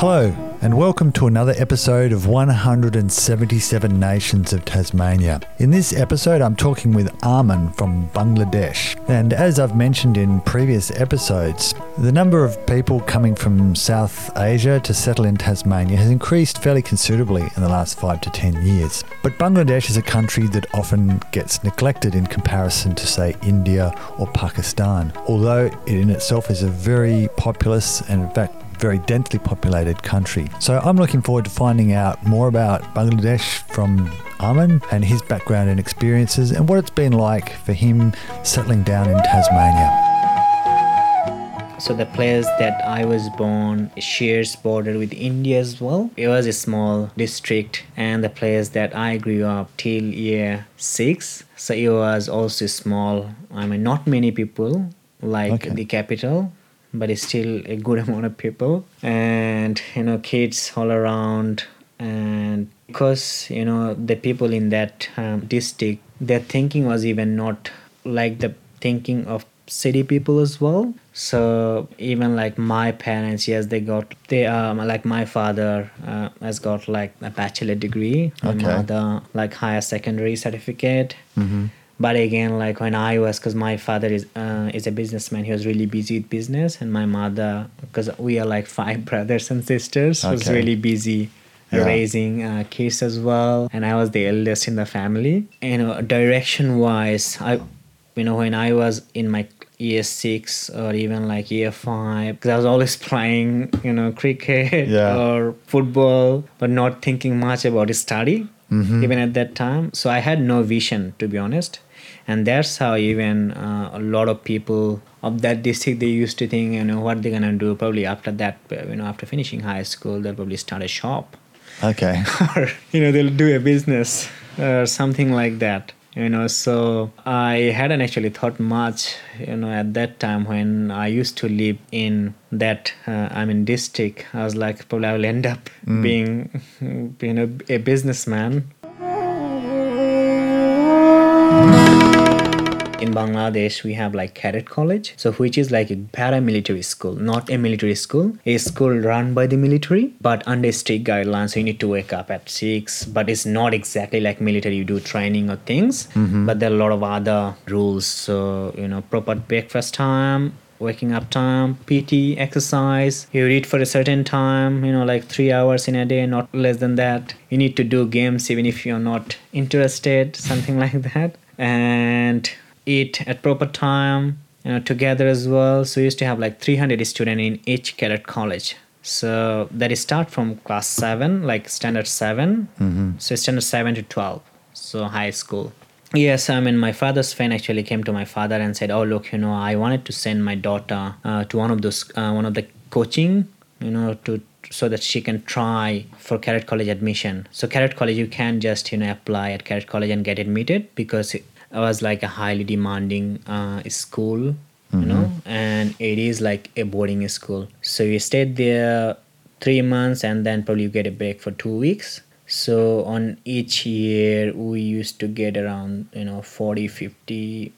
Hello, and welcome to another episode of 177 Nations of Tasmania. In this episode, I'm talking with Arman from Bangladesh. And as I've mentioned in previous episodes, the number of people coming from South Asia to settle in Tasmania has increased fairly considerably in the last five to ten years. But Bangladesh is a country that often gets neglected in comparison to, say, India or Pakistan, although it in itself is a very populous and, in fact, very densely populated country. So I'm looking forward to finding out more about Bangladesh from Arman and his background and experiences and what it's been like for him settling down in Tasmania. So the place that I was born shares border with India as well. It was a small district, and the place that I grew up till year six. So it was also small. I mean, not many people like Okay. the capital, but it's still a good amount of people, and you know, kids all around, and because you know the people in that um, district, their thinking was even not like the thinking of city people as well. So even like my parents yes they got they um like my father uh, has got like a bachelor degree. My mother like higher secondary certificate but again like when i was because my father is uh, is a businessman he was really busy with business and my mother because we are like five brothers and sisters was really busy Yeah. raising uh, kids as well and i was the eldest in the family you know direction wise i you know when i was in my year six or even like year five because i was always playing you know cricket Yeah. or football but not thinking much about study Mhm. even at that time so i had no vision to be honest and that's how even uh, a lot of people of that district they used to think you know what they're gonna do probably after that you know after finishing high school they'll probably start a shop. Okay. or you know they'll do a business or something like that you know. So i hadn't actually thought much you know at that time when i used to live in that uh, i mean district. I was like probably i will end up being you know a businessman in Bangladesh, we have like cadet college, so which is like a paramilitary school, not a military school. A school run by the military, but under strict guidelines. So you need to wake up at six, but it's not exactly like military. You do training or things, mm-hmm. but there are a lot of other rules. So you know, proper breakfast time, waking up time, PT, exercise. You read for a certain time, you know, like three hours in a day, not less than that. You need to do games even if you're not interested, something like that. And eat at proper time, you know, together as well. So we used to have like 300 students in each cadet college. So that is start from class seven, like standard 7 So standard seven to 12. So high school. Yes, I mean, my father's friend actually came to my father and said, "Oh, look, you know, I wanted to send my daughter uh, to one of those, uh, one of the coaching, you know, to so that she can try for cadet college admission. So cadet college, you can just you know apply at cadet college and get admitted because was like a highly demanding uh, school, you know, and it is like a boarding school. So you stayed there three months and then probably you get a break for two weeks. So on each year we used to get around you know 40 50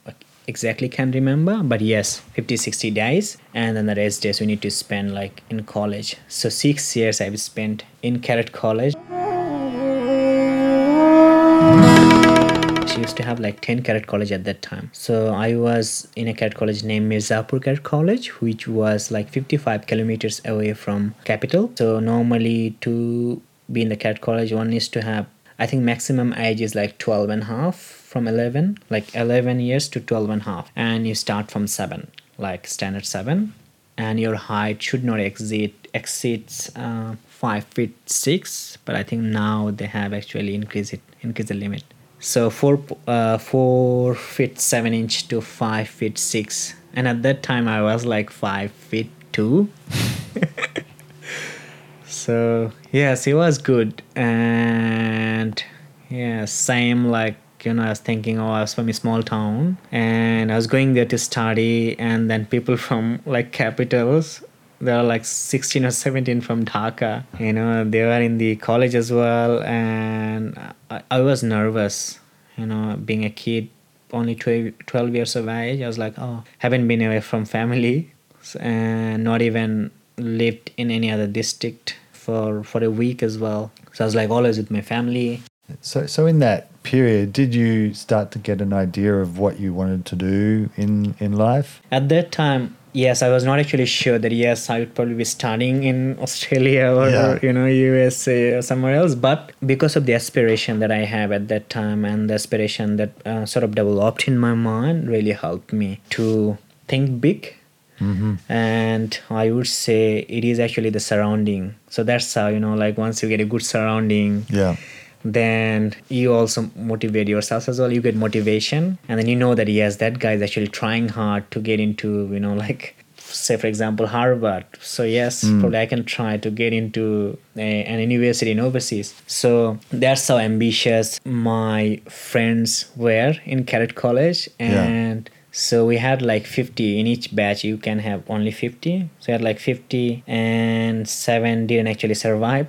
exactly can't remember but yes 50 60 days. And then the rest days we need to spend like in college. So six years i've spent in cadet college used to have like 10 cadet college at that time. So i was in a cadet college named mirzapur cadet college which was like 55 kilometers away from capital. So normally to be in the cadet college one needs to have i think maximum age is like 12 and a half from 11 like 11 years to 12 and a half. And you start from 7 like standard 7 and your height should not exceed exceeds uh, 5 feet 6 but i think now they have actually increased it increased the limit so 4 uh, 4 feet 7 inch to 5 feet 6 and at that time i was like 5 feet 2 so yes it was good. And yeah same like you know i was thinking oh i was from a small town. And i was going there to study. And then people from like capitals they are like 16 or 17 from dhaka you know they were in the college as well and i, I was nervous you know being a kid only 12, 12 years of age i was like oh haven't been away from family and not even lived in any other district for for a week as well. So I was like always with my family. So, so in that period, did you start to get an idea of what you wanted to do in in life? At that time, yes, I was not actually sure that yes, I would probably be studying in Australia or, Yeah. you know USA or somewhere else. But because of the aspiration that I have at that time and the aspiration that uh, sort of developed in my mind, really helped me to think big. And I would say it is actually the surrounding. So that's how you know, like once you get a good surrounding, Yeah. Then you also motivate yourself as well. You get motivation and then you know that yes that guy is actually trying hard to get into you know like say for example harvard. So yes hmm. probably i can try to get into a, an university in overseas. So that's how ambitious my friends were in cadet college Yeah. and so we had like 50 in each batch. You can have only 50 so we had like 50 and 7 didn't actually survive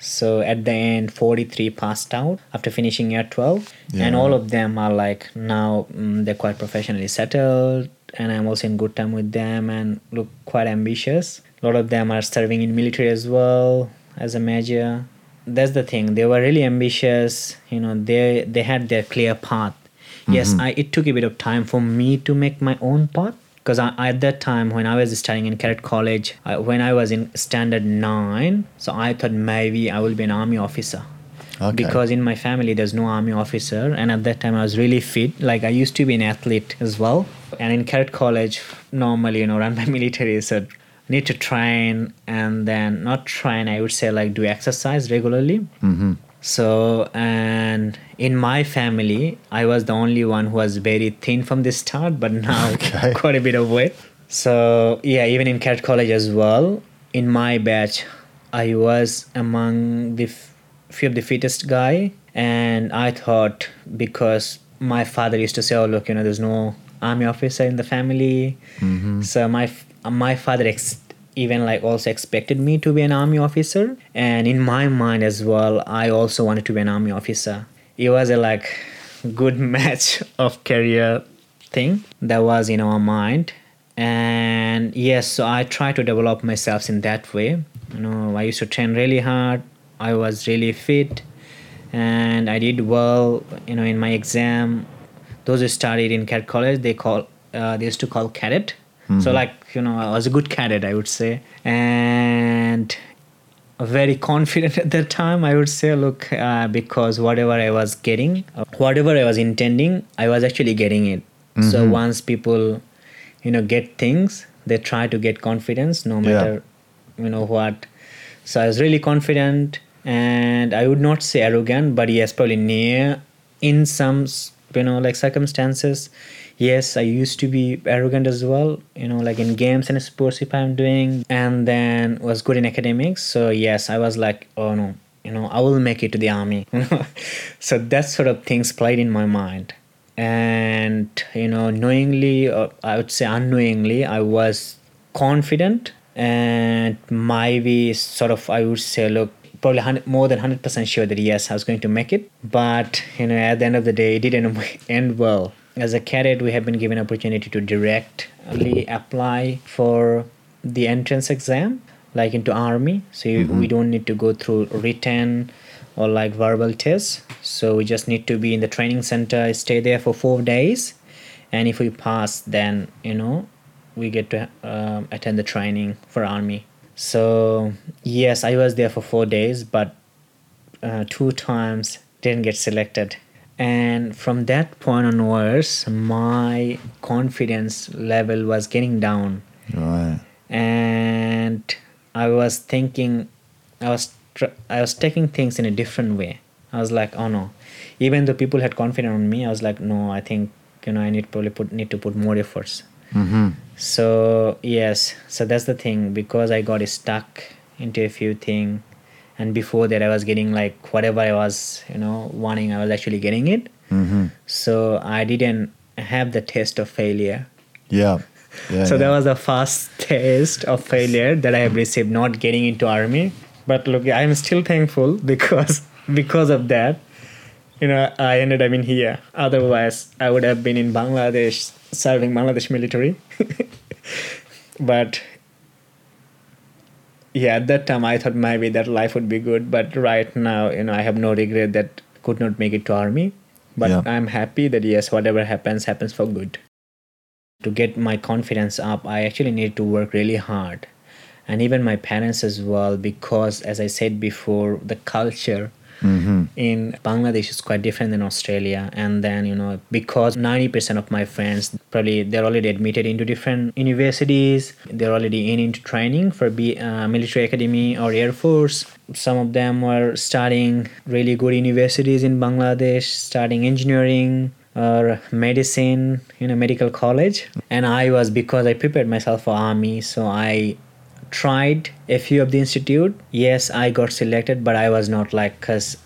so at the end 43 passed out after finishing year 12 and all of them are like now mm, they're quite professionally settled and i'm also in good time with them and look quite ambitious. A lot of them are serving in military as well as a major. That's the thing. They were really ambitious. You know they they had their clear path. Yes I, it took a bit of time for me to make my own path because at that time when i was studying in cadet college I, when i was in standard 9 so i thought maybe i will be an army officer Okay. because in my family there's no army officer and at that time i was really fit like i used to be an athlete as well and in cadet college normally you know run by military so need to train and then not train i would say like do exercise regularly Mm-hmm. So and in my family i was the only one who was very thin from the start but now Okay. quite a bit of weight. So yeah even in cadet college as well in my batch i was among the f- few of the fittest guy. And i thought because my father used to say oh look you know there's no army officer in the family. Mm-hmm. So my f- my father ex- even like also expected me to be an army officer. And in my mind as well i also wanted to be an army officer. It was a like good match of career thing that was in our mind. And yes so i try to develop myself in that way. You know i used to train really hard. I was really fit. And i did well you know in my exam. Those who studied in cadet college they call uh, they used to call cadet. So like you know i was a good cadet i would say. And very confident at that time i would say look uh, because whatever i was getting uh, whatever i was intending i was actually getting it. So once people you know get things they try to get confidence no Yeah. matter you know what. So i was really confident and i would not say arrogant but yes probably near in some you know like circumstances yes i used to be arrogant as well you know like in games and sports if i'm doing and then was good in academics so yes i was like oh no you know i will make it to the army. So that sort of things played in my mind. And you know knowingly or i would say unknowingly i was confident and maybe sort of i would say look probably more than 100% sure that yes i was going to make it. But you know at the end of the day it didn't end well as a cadet we have been given opportunity to directly apply for the entrance exam like into army. So you, we don't need to go through written or like verbal tests. So we just need to be in the training center stay there for four days. And if we pass then you know we get to um, attend the training for army. So yes i was there for four days but uh, two times didn't get selected and from that point onwards my confidence level was getting down Right. and I was thinking, I was tr- I was taking things in a different way. I was like, oh no, even though people had confidence on me, I was like, no, I think you know I need probably put need to put more efforts. Mm-hmm. So yes, so that's the thing because I got stuck into a few things, and before that I was getting like whatever I was you know wanting, I was actually getting it. Mm-hmm. So I didn't have the taste of failure. Yeah. Yeah. so yeah. that was the first taste of failure that I have received not getting into army. But look, I'm still thankful because because of that, you know, I ended up in here. Otherwise, I would have been in Bangladesh serving Bangladesh military. but yeah, at that time I thought maybe that life would be good, but right now, you know, I have no regret that could not make it to army. But Yeah. I'm happy that yes, whatever happens, happens for good. To get my confidence up, I actually need to work really hard. And even my parents as well, because as I said before, the culture Mm-hmm. in Bangladesh is quite different than Australia. And then, you know, because 90% of my friends probably they're already admitted into different universities, they're already in into training for be uh, military academy or air force. Some of them were studying really good universities in Bangladesh, studying engineering or medicine, you know, medical college. And I was because I prepared myself for army, so I tried a few of the institute. Yes i got selected but i was not like because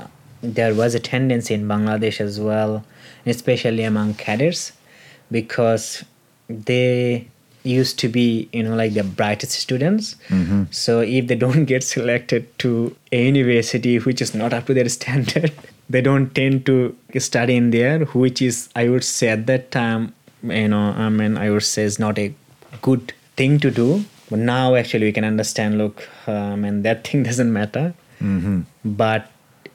there was a tendency in bangladesh as well especially among cadets because they used to be you know like the brightest students. Mm-hmm. So if they don't get selected to a university which is not up to their standard they don't tend to study in there which is i would say at that time you know i mean i would say is not a good thing to do but now actually we can understand look um, and that thing doesn't matter Mm-hmm. but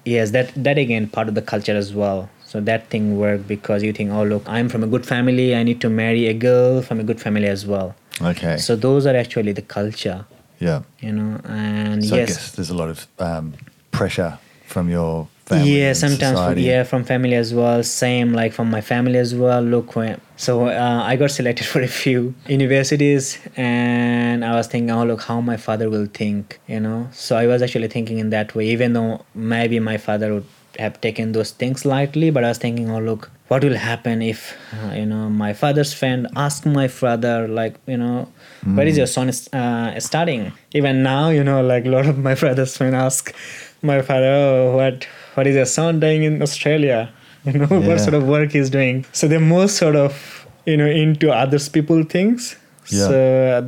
yes that that again part of the culture as well so that thing worked because you think oh look i'm from a good family i need to marry a girl from a good family as well Okay. so those are actually the culture yeah. you know and So I yes guess there's a lot of um, pressure from your family. yeah sometimes society. yeah from family as well same like from my family as well look when so uh, i got selected for a few universities and i was thinking oh look how my father will think you know so i was actually thinking in that way even though maybe my father would have taken those things lightly but i was thinking oh look what will happen if uh, you know my father's friend ask my father like you know where is your son uh, studying even now you know like a lot of my father's friend ask my father oh what what is your son doing in australia. You know Yeah. what sort of work he's doing. So they're more sort of you know into others people things. Yeah. so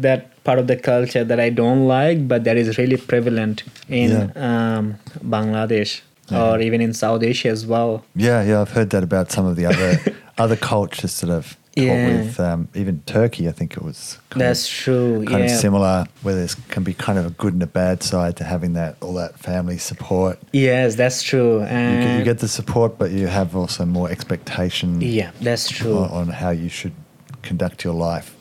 that part of the culture that i don't like but that is really prevalent in um, bangladesh or even in south asia as well. Yeah, yeah, I've heard that about some of the other other cultures I've taught Yeah. with. Um, even Turkey, I think it was. Kind that's of, true kind yeah of similar, where there can be kind of a good and a bad side to having that all that family support. yes that's true You get, you get the support, but you have also more expectation yeah that's true on, on how you should conduct your life.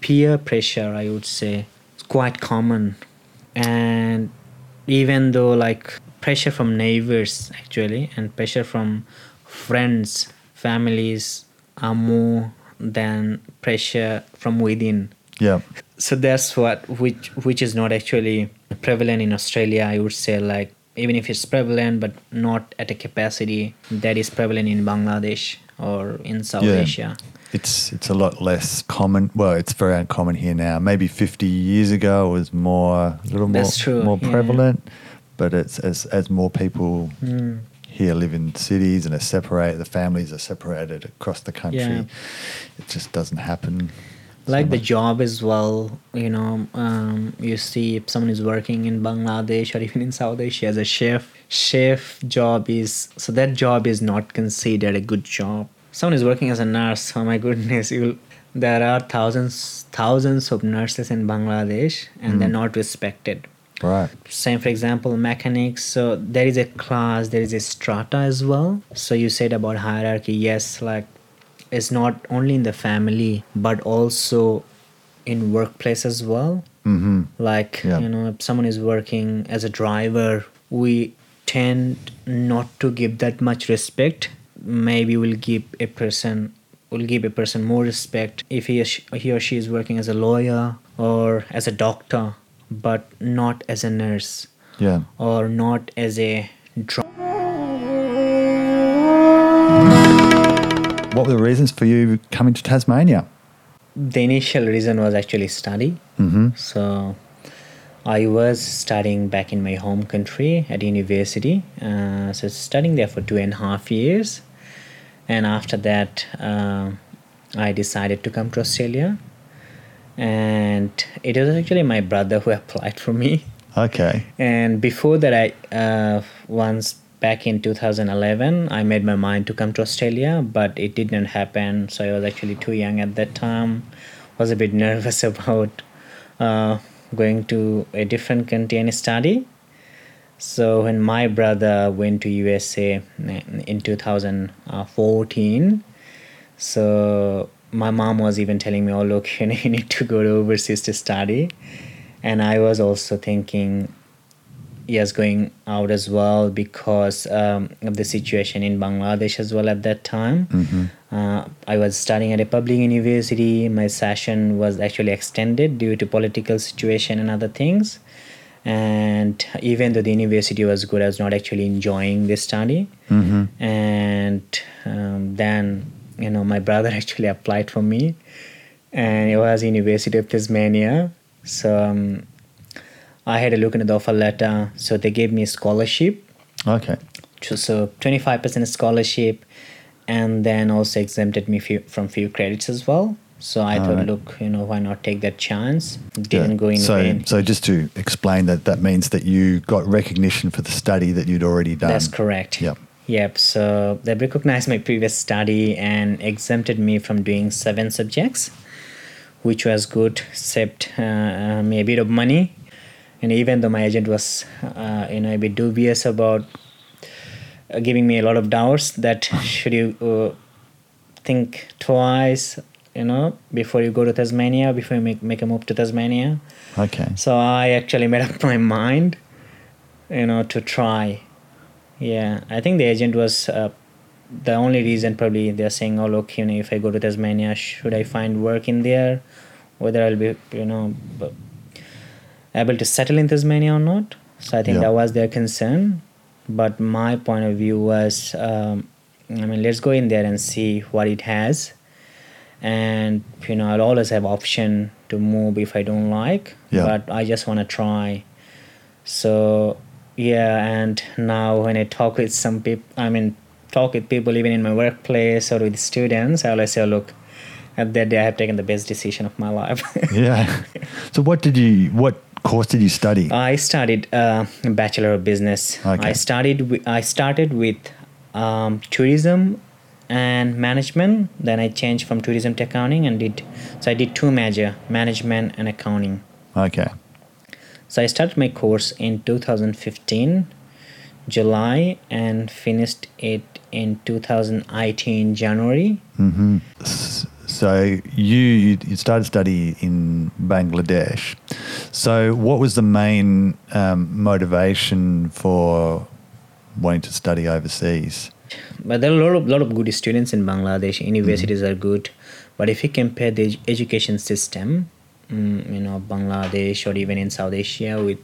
peer pressure i would say is quite common and even though like pressure from neighbors actually and pressure from friends families are more than pressure from within Yeah, so that's what which which is not actually prevalent in australia i would say like even if it's prevalent but not at a capacity that is prevalent in bangladesh or in south Yeah. asia it's it's a lot less common. Well, it's very uncommon here now. Maybe 50 years ago it was more, a little more, true, more yeah. prevalent. But it's as as more people Mm. here live in cities and are separated, the families are separated across the country. Yeah. It just doesn't happen. so like the job as well you know um, you see if someone is working in bangladesh or even in south asia as a chef chef job is so that job is not considered a good job someone is working as a nurse oh my goodness you there are thousands thousands of nurses in bangladesh and they're not respected Right. same for example mechanics so there is a class there is a strata as well so you said about hierarchy yes like it's not only in the family but also in workplace as well Mm-hmm. like Yeah. you know if someone is working as a driver we tend not to give that much respect maybe we'll give a person will give a person more respect if he, he or she is working as a lawyer or as a doctor but not as a nurse Yeah. or not as a What were the reasons for you coming to Tasmania? the initial reason was actually study Mm-hmm. So I was studying back in my home country at university. Uh, so studying there for two and a half years, and after that, uh, I decided to come to Australia. And it was actually my brother who applied for me. Okay. And before that, I uh, once back in 2011, I made my mind to come to Australia, but it didn't happen. So I was actually too young at that time. was a bit nervous about uh, going to a different country and study. So when my brother went to USA in 2014, so my mom was even telling me, "Oh, look, you, need to go to overseas to study," and I was also thinking, yes, going out as well because um, of the situation in Bangladesh as well at that time. Mm-hmm. Uh, I was studying at a public university. My session was actually extended due to political situation and other things. And even though the university was good, I was not actually enjoying the study. Mm-hmm. And um, then, you know, my brother actually applied for me, and it was University of Tasmania. So um, I had a look into the offer letter. So they gave me a scholarship. Okay. So 25% scholarship, and then also exempted me few, from few credits as well. So I thought, Alright. look, you know, why not take that chance? Didn't go in so, vain. so just to explain that, that means that you got recognition for the study that you'd already done. That's correct. Yep. Yep. So they recognized my previous study and exempted me from doing seven subjects, which was good, except uh, me a bit of money. And even though my agent was, uh, you know, a bit dubious about uh, giving me a lot of doubts that should you uh, think twice, you know, before you go to Tasmania, before you make, make a move to Tasmania. Okay. So I actually made up my mind, you know, to try. Yeah, I think the agent was uh, the only reason. Probably they're saying, "Oh, look, you know, if I go to Tasmania, should I find work in there? Whether I'll be, you know, able to settle in Tasmania or not." So I think Yeah. that was their concern. But my point of view was, um, I mean, let's go in there and see what it has, and you know, I'll always have option to move if I don't like. Yeah. But I just want to try. So yeah, and now when I talk with some people, I mean, talk with people even in my workplace or with students, I always say, look, at that day I have taken the best decision of my life. Yeah. so what did you, what course did you study? I studied uh, Bachelor of Business. Okay. I studied. wi- I started with um, tourism and management. Then I changed from tourism to accounting and did. So I did two major: management and accounting. okay. So I started my course in 2015, July, and finished it in 2018 January. hmm So you, you you started study in Bangladesh. So what was the main um, motivation for wanting to study overseas? But there are a lot of, lot of good students in Bangladesh. Universities are good, but if you compare the education system, you know, Bangladesh or even in South Asia with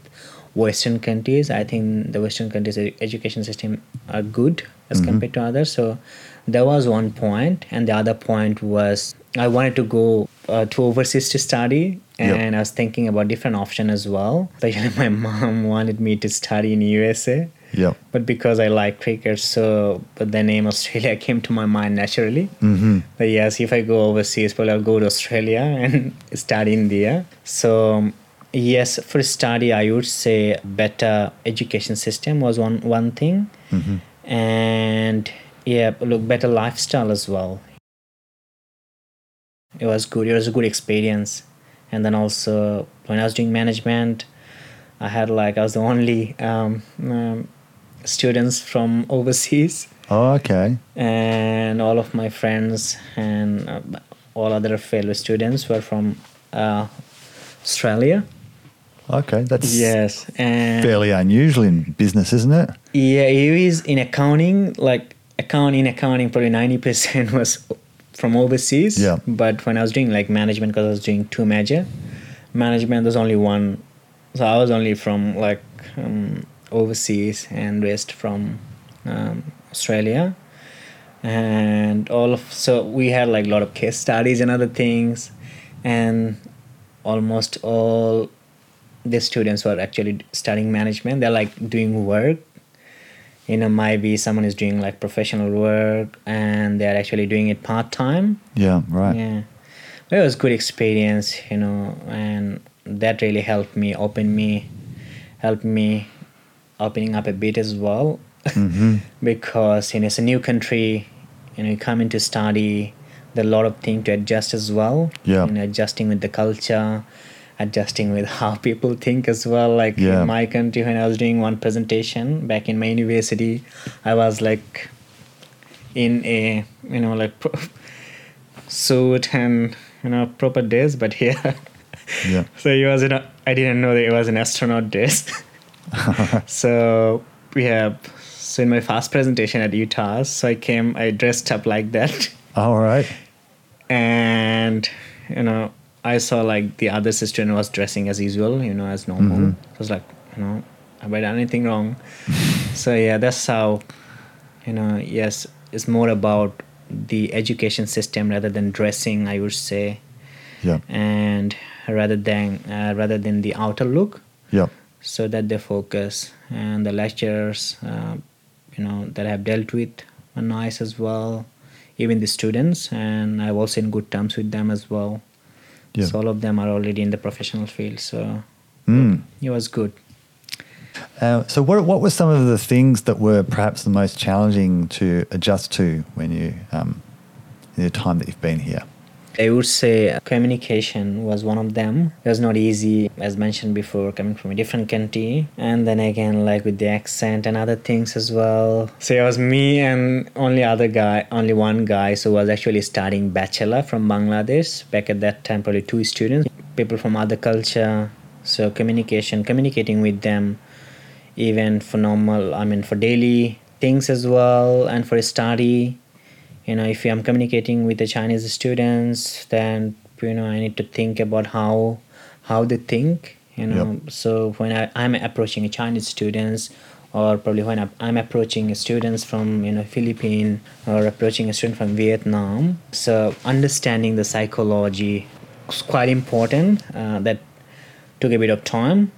Western countries, I think the Western countries' education system are good as compared to others. So there was one point, and the other point was I wanted to go uh, to overseas to study, Yep. and I was thinking about different option as well. Especially my mom wanted me to study in USA Yep. but because I like cricket, so but the name Australia came to my mind naturally. hmm But yes, if I go overseas, probably I'll go to Australia and study in there. So yes, for study, I would say better education system was one one thing, hmm and yeah, look better lifestyle as well. It was good. It was a good experience, and then also when I was doing management, I had like I was the only um, um, students from overseas Oh, okay. and all of my friends and uh, all other fellow students were from uh, Australia. Okay. That's Yes, and fairly unusual in business, isn't it? yeah, it is in accounting. Like accounting, accounting, probably ninety percent was from overseas. Yeah. But when I was doing like management, because I was doing two major, management there's only one. So I was only from like um, overseas and rest from um, Australia. And all of so we had like a lot of case studies and other things, and almost all the students were actually studying management. They're like doing work. You know, maybe someone is doing like professional work and they're actually doing it part time. Yeah. Right. Yeah. But it was good experience, you know, and that really helped me open me helped me opening up a bit as well. hmm because you know it's a new country, you know, you come in to study, there are a lot of things to adjust as well. Yeah. You know, adjusting with the culture, adjusting with how people think as well. Like Yeah. in my country, when I was doing one presentation back in my university, I was like in a you know like pro- suit and you know proper dress, but here. Yeah. So it was an, I didn't know that it was an astronaut dress. so we have so in my first presentation at UTAS, so I came, I dressed up like that, All right. and you know I saw like the other sister was dressing as usual, you know, as normal. Mhm. So I was like, you know, have I done anything wrong? so yeah, that's how, you know, yes, it's more about the education system rather than dressing, I would say, Yeah. and rather than uh, rather than the outer look Yeah. So that they focus and the lecturers uh, you know that i've dealt with are nice as well even the students and i've also in good terms with them as well Yeah. so all of them are already in the professional field so Mm. it was good Uh, so, what what were some of the things that were perhaps the most challenging to adjust to when you um, in the time that you've been here? I would say communication was one of them. It was not easy, as mentioned before, coming from a different country, and then again, like with the accent and other things as well. So it was me and only other guy, only one guy, so was actually studying bachelor from Bangladesh. Back at that time, probably two students, people from other culture. So communication, communicating with them, even for normal, I mean for daily things as well, and for study you know if i'm communicating with the chinese students then you know i need to think about how how they think you know. Yep. so when I, i'm approaching chinese students or probably when I'm- approaching students from you know philippines or approaching a student from vietnam so understanding the psychology is quite important uh, that took a bit of time.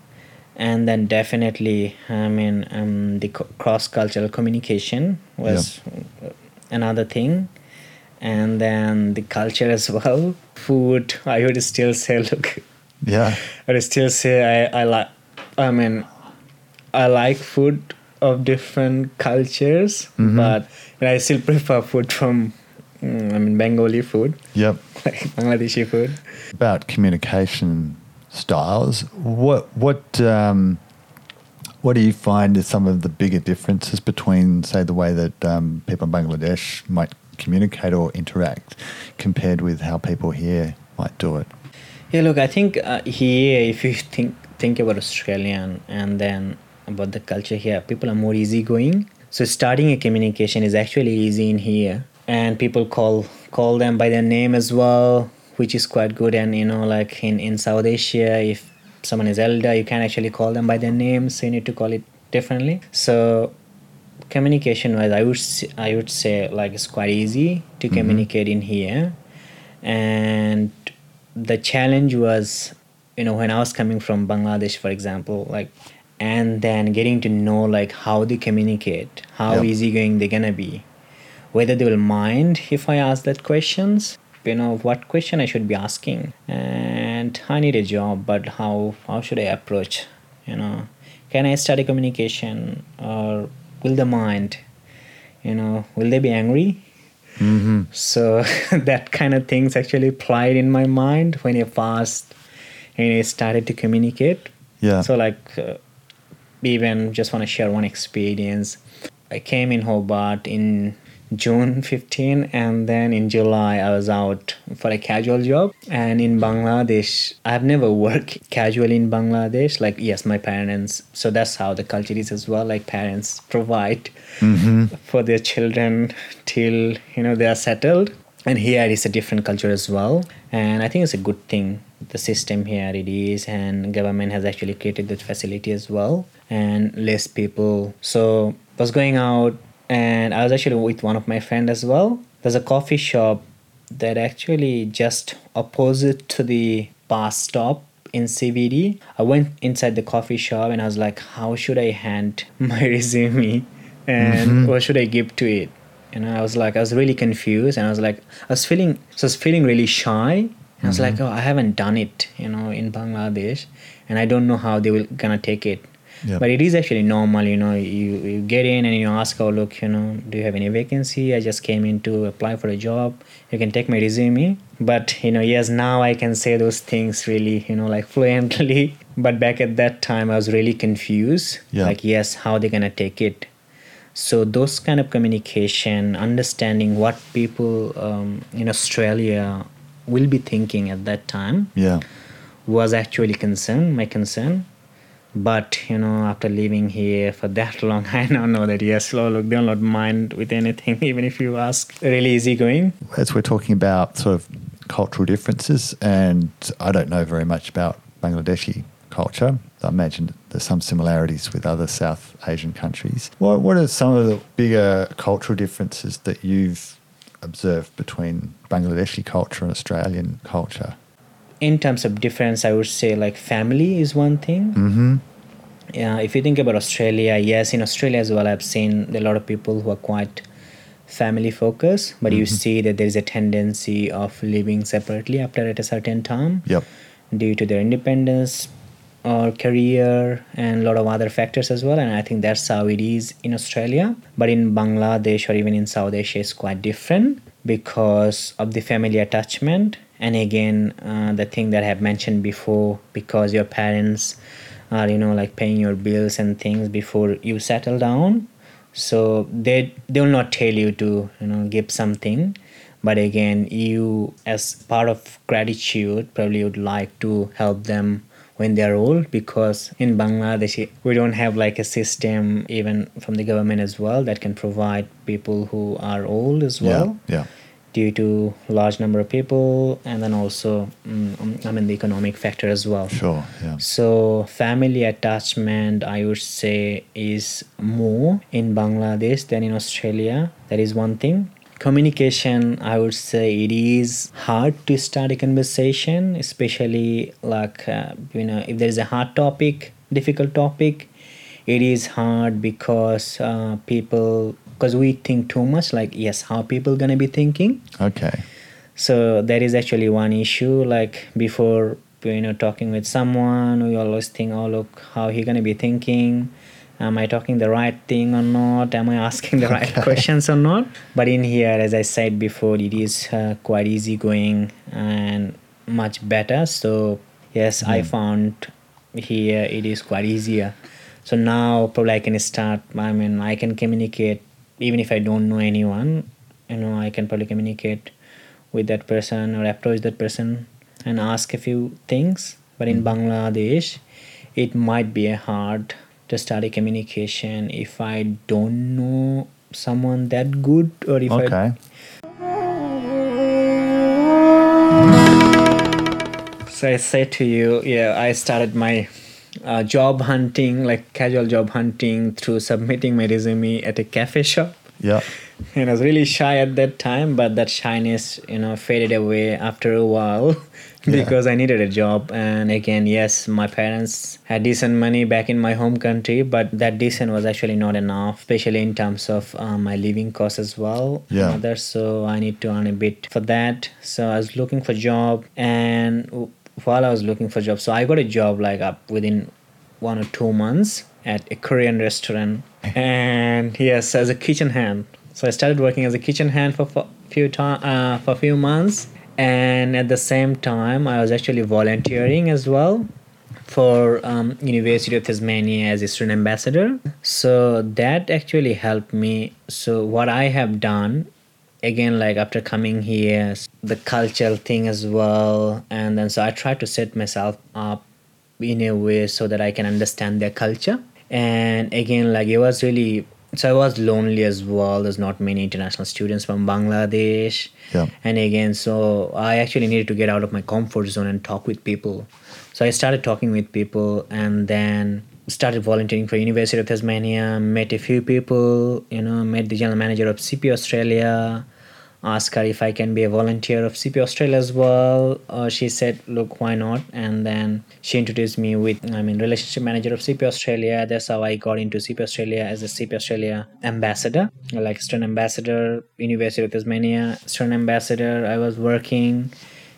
And then definitely i mean um, the cross cultural communication was another thing and then the culture as well food i would still say look Yeah. i would still say i, I like i mean i like food of different cultures Mhm. but i still prefer food from mm, i mean bengali food Yep. like bangladeshi food About communication styles, what what um, what do you find is some of the bigger differences between, say, the way that um, people in Bangladesh might communicate or interact, compared with how people here might do it? Yeah, look, I think uh, here, if you think think about Australian and then about the culture here, people are more easygoing. So starting a communication is actually easy in here, and people call call them by their name as well, which is quite good. And you know, like in in South Asia, if someone is elder, you can actually call them by their name, so you need to call it differently. So communication wise i would say, i would say like it's quite easy to mm-hmm. communicate in here and the challenge was you know when i was coming from bangladesh for example like and then getting to know like how they communicate how Yep. easygoing they're gonna be whether they will mind if i ask that questions you know what question i should be asking and i need a job but how how should i approach you know can i study communication or will they mind you know will they be angry Mm-hmm. so that kind of things actually applied in my mind when I first and I started to communicate. Yeah. So like uh, even just want to share one experience. I came in Hobart in June 15 and then in July I was out for a casual job. And in Bangladesh I've never worked casually in Bangladesh. Like yes my parents so that's how the culture is as well. Like parents provide Mm-hmm. for their children till you know they are settled. And here it is a different culture as well. And i think it's a good thing the system here it is and government has actually created that facility as well and less people. So was going out and i was actually with one of my friend as well there's a coffee shop that actually just opposite to the bus stop in CBD. I went inside the coffee shop and I was like, how should I hand my resume and Mhm. what should I give to it? You know, I was like, I was really confused and I was like, I was feeling, so I was feeling really shy. And I was like, oh, I haven't done it, you know, in Bangladesh and I don't know how they will gonna take it. But it is actually normal, you know. You, you get in and you ask, oh, look, you know, do you have any vacancy? I just came in to apply for a job. You can take my resume. But, you know, yes, now I can say those things really, you know, like fluently. But back at that time, I was really confused. Yeah. Like, yes, how they going to take it? So those kind of communication, understanding what people um, in Australia will be thinking at that time Yeah. was actually concern, my concern. But you know, after living here for that long, I now know that yes, oh, look, they'll not mind with anything, even if you ask. Really easygoing. As we're talking about sort of cultural differences, and I don't know very much about Bangladeshi culture. I imagine there's some similarities with other South Asian countries. What, what are some of the bigger cultural differences that you've observed between Bangladeshi culture and Australian culture? In terms of difference, I would say like family is one thing. Mm-hmm. Yeah, if you think about Australia, yes, in Australia as well, I've seen a lot of people who are quite family focused, but you see that there is a tendency of living separately after at a certain time Yep. due to their independence or career and a lot of other factors as well. And I think that's how it is in Australia. But in Bangladesh or even in South Asia, it's quite different because of the family attachment. And again, uh, the thing that I have mentioned before, because your parents are, you know, like paying your bills and things before you settle down. So they they will not tell you to, you know, give something but again you as part of gratitude probably would like to help them when they're old because in bangladesh we don't have like a system even from the government as well that can provide people who are old as well yeah. Yeah. Due to large number of people and then also mm, i mean the economic factor as well Sure. Yeah. so family attachment, I would say, is more in Bangladesh than in Australia. That is one thing. Communication, I would say, it is hard to start a conversation, especially like uh, you know if there is a hard topic, difficult topic. It is hard because uh, people because we think too much. Like yes, how people gonna be thinking? Okay. so that is actually one issue like before you know talking with someone we always think oh look how he gonna be thinking am i talking the right thing or not am i asking the right Okay. questions or not but in here as i said before it is uh, quite easygoing and much better so yes i found here it is quite easier so now probably i can start i mean i can communicate even if i don't know anyone you know i can probably communicate with that person or approach that person and ask a few things but in hmm. bangladesh it might be a hard to start a communication if i don't know someone that good or if i Okay. So I said to you, yeah, I started my uh, job hunting, like casual job hunting, through submitting my resume at a cafe shop. Yeah. And I was really shy at that time, but that shyness, you know, faded away after a while Yeah. because I needed a job. And again, yes, my parents had decent money back in my home country, but that decent was actually not enough, especially in terms of uh, my living costs as well. Yeah. others. So I need to earn a bit for that. So I was looking for job, and while I was looking for job, so I got a job like up within one or two months at a Korean restaurant, and yes, as a kitchen hand. So I started working as a kitchen hand for a few time uh, for a few months, and at the same time, I was actually volunteering as well for um, University of Tasmania as a student ambassador. So that actually helped me. So what I have done again like after coming here the cultural thing as well and then so i try to set myself up in a way so that i can understand their culture. And again like it was really so i was lonely as well. There's not many international students from bangladesh. Yeah. and again so i actually needed to get out of my comfort zone and talk with people. So i started talking with people and then started volunteering for university of tasmania met a few people you know met the general manager of cpa australia asked her if i can be a volunteer of cpa australia as well. Uh, she said look why not? And then she introduced me with i mean relationship manager of cpa australia. That's how i got into cpa australia as a cpa australia ambassador like student ambassador university of tasmania student ambassador. I was working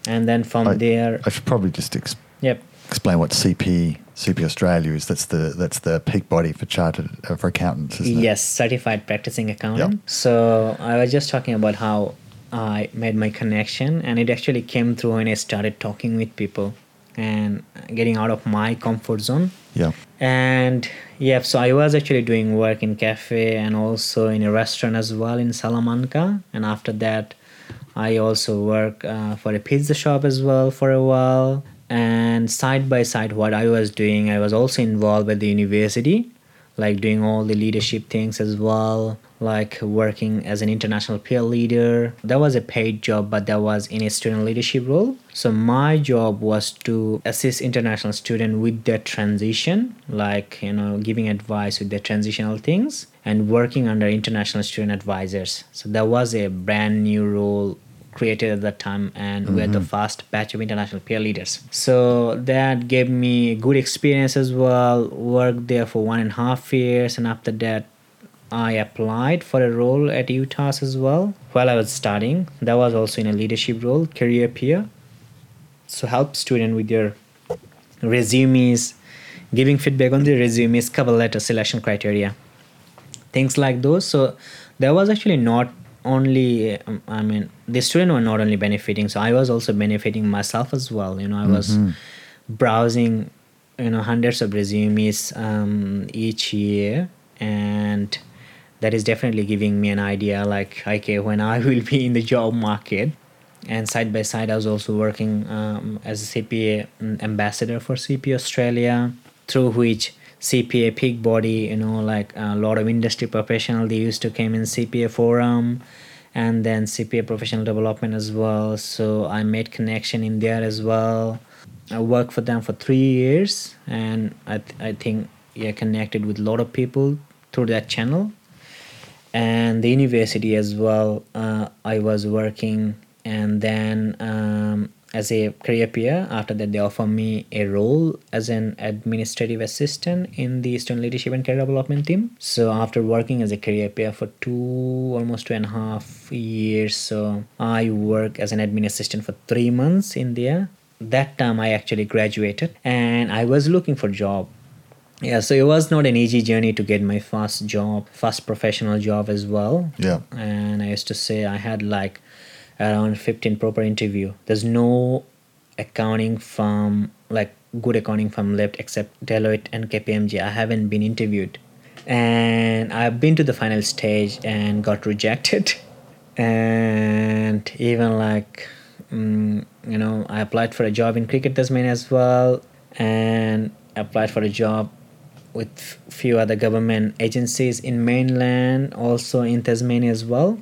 and then from I- there I should probably just ex- yep explain what CP CPA Australia is. That's the that's the peak body for chartered uh, for accountants, isn't it? Yes, certified practicing accountant. Yep. So I was just talking about how I made my connection, and it actually came through when I started talking with people and getting out of my comfort zone. Yeah. And yeah, so I was actually doing work in cafe and also in a restaurant as well in Salamanca. And after that, I also work uh, for a pizza shop as well for a while. And side by side, what I was doing, I was also involved with the university, like doing all the leadership things as well, like working as an international peer leader. That was a paid job, but that was in a student leadership role. So my job was to assist international student with their transition, like you know, giving advice with their transitional things and working under international student advisors. So that was a brand new role created at that time and we're the mm-hmm. first batch of international peer leaders. So that gave me good experience as well worked there for one and a half years and after that i applied for a role at UTAS as well while i was studying. That was also in a leadership role career peer. So help student with their resumes giving feedback on the resumes cover letter selection criteria things like those. So there was actually not only um, i mean the student were not only benefiting so i was also benefiting myself as well you know i was browsing you know hundreds of resumes um, each year and that is definitely giving me an idea like okay when i will be in the job market. And side by side i was also working um, as a cpa ambassador for cpa australia through which cpa peak body you know like a lot of industry professional they used to came in cpa forum and then cpa professional development as well. So i made connection in there as well. I worked for them for three years and i, th- I think yeah connected with a lot of people through that channel. And the university as well uh, i was working and then um, as a career peer after that they offered me a role as an administrative assistant in the student leadership and career development team. So after working as a career peer for two almost two and a half years so i work as an admin assistant for three months in there that time i actually graduated and i was looking for job. Yeah so it was not an easy journey to get my first job first professional job as well. Yeah. and i used to say i had like around 15 proper interview. There's no accounting firm like good accounting firm left except deloitte and kpmg i haven't been interviewed. And i've been to the final stage and got rejected. And even like mm, you know i applied for a job in cricket tasmania as well. And applied for a job with few other government agencies in mainland also in tasmania as well.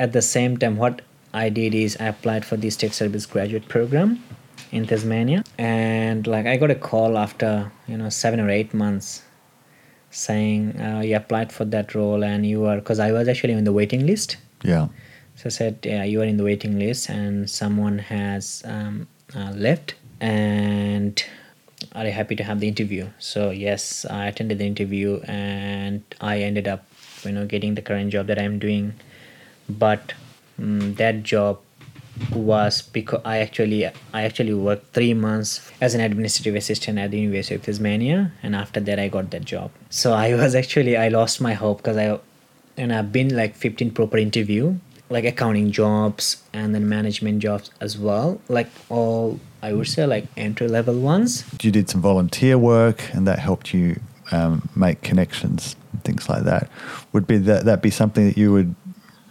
At the same time what i did is i applied for the state service graduate program in tasmania and like i got a call after you know seven or eight months saying uh, you applied for that role and you are because i was actually on the waiting list Yeah. so I said, yeah, you are in the waiting list and someone has um, uh, left and are you happy to have the interview? So yes, I attended the interview and I ended up, you know, getting the current job that I'm doing. But mm that job was because I actually I actually worked three months as an administrative assistant at the University of Tasmania, and after that I got that job. So I was actually I lost my hope because I and I've been like 15 proper interview like accounting jobs and then management jobs as well like all I would say like entry level ones You did some volunteer work, and that helped you um, make connections things like that. Would be that that be something that you would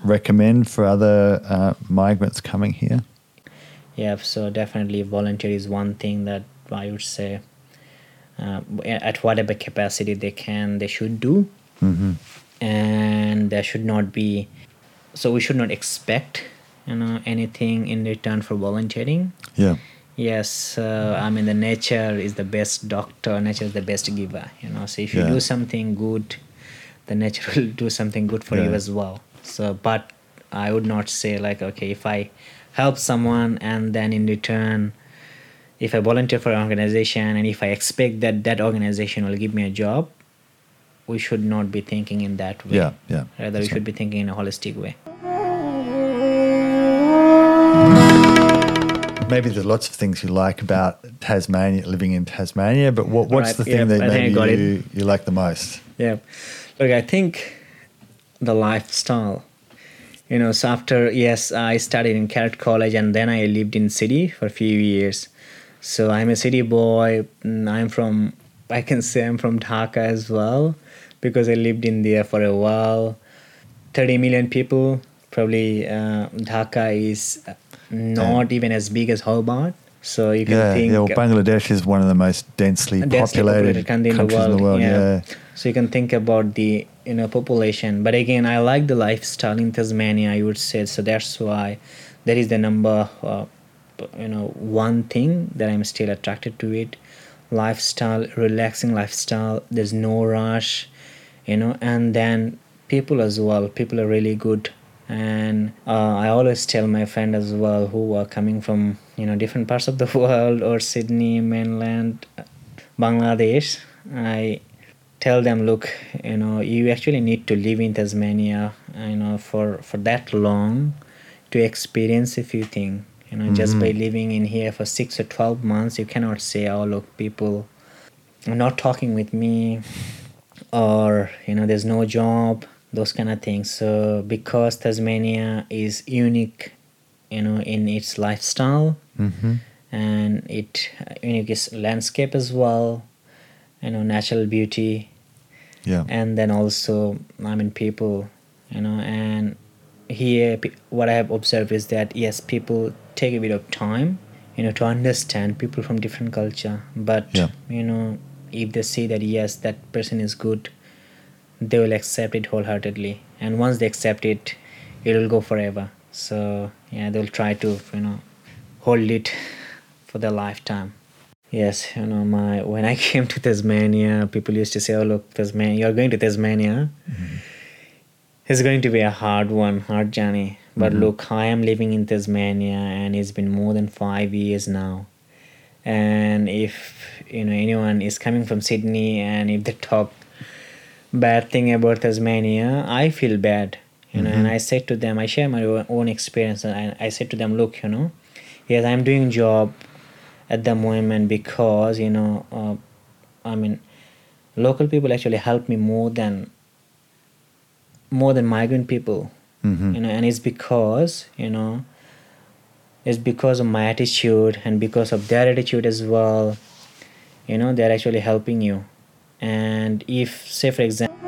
recommend for other uh, migrants coming here? yeah so definitely volunteer is one thing that I would say uh, at whatever capacity they can they should do hmm and there should not be so we should not expect you know anything in return for volunteering Yeah. yes uh, i mean the nature is the best doctor nature is the best giver you know so if you Yeah. do something good the nature will do something good for you as well so but i would not say like okay if i help someone and then in return if i volunteer for an organization and if i expect that that organization will give me a job we should not be thinking in that way Yeah. Yeah. rather we should be thinking in a holistic way maybe there's lots of things you like about Tasmania, living in Tasmania, but what, what's Right, the thing yeah, that I think I got maybe you, you like the most? Yeah. Look, I think the lifestyle. You know, so after yes, I studied in Carrot College and then I lived in city for a few years. So I'm a city boy. Mm, I'm from I can say I'm from Dhaka as well because I lived in there for a while. 30 million people. Probably uh, Dhaka is not even as big as Hobart. So you can Yeah, think yeah. Well, Bangladesh is one of the most densely, densely populated, country countries in the world. Yeah. So you can think about the you know population. But again, I like the lifestyle in Tasmania. I would say so. That's why that is the number. Uh, you know, one thing that I'm still attracted to it. Lifestyle, relaxing lifestyle. There's no rush, you know, and then people as well. People are really good. And uh, I always tell my friend as well who are coming from you know different parts of the world or Sydney mainland, Bangladesh. I tell them look you know you actually need to live in tasmania you know for for that long to experience a few things you know just by living in here for 6 or 12 months you cannot say oh look people are not talking with me or you know there's no job those kind of things. So because tasmania is unique you know in its lifestyle hmm and it unique is landscape as well you know natural beauty Yeah. and then also i mean people you know and here what i have observed is that yes people take a bit of time you know to understand people from different culture but Yeah. you know if they see that yes that person is good they will accept it wholeheartedly and once they accept it it will go forever so yeah they'll try to you know hold it for their lifetime yes you know my when i came to tasmania people used to say oh look tasmania you're going to tasmania mm-hmm. it's going to be a hard one hard journey. But mm-hmm. look i am living in tasmania and it's been more than five years now. And if you know anyone is coming from sydney and if they talk bad thing about tasmania i feel bad you know. And mm-hmm. i said to them i share my own experience and I, I said to them look you know yes i'm doing job at the moment because you know uh, i mean local people actually help me more than more than migrant people. Mhm. you know and it's because you know it's because of my attitude and because of their attitude as well. You know they're actually helping you. And if say for example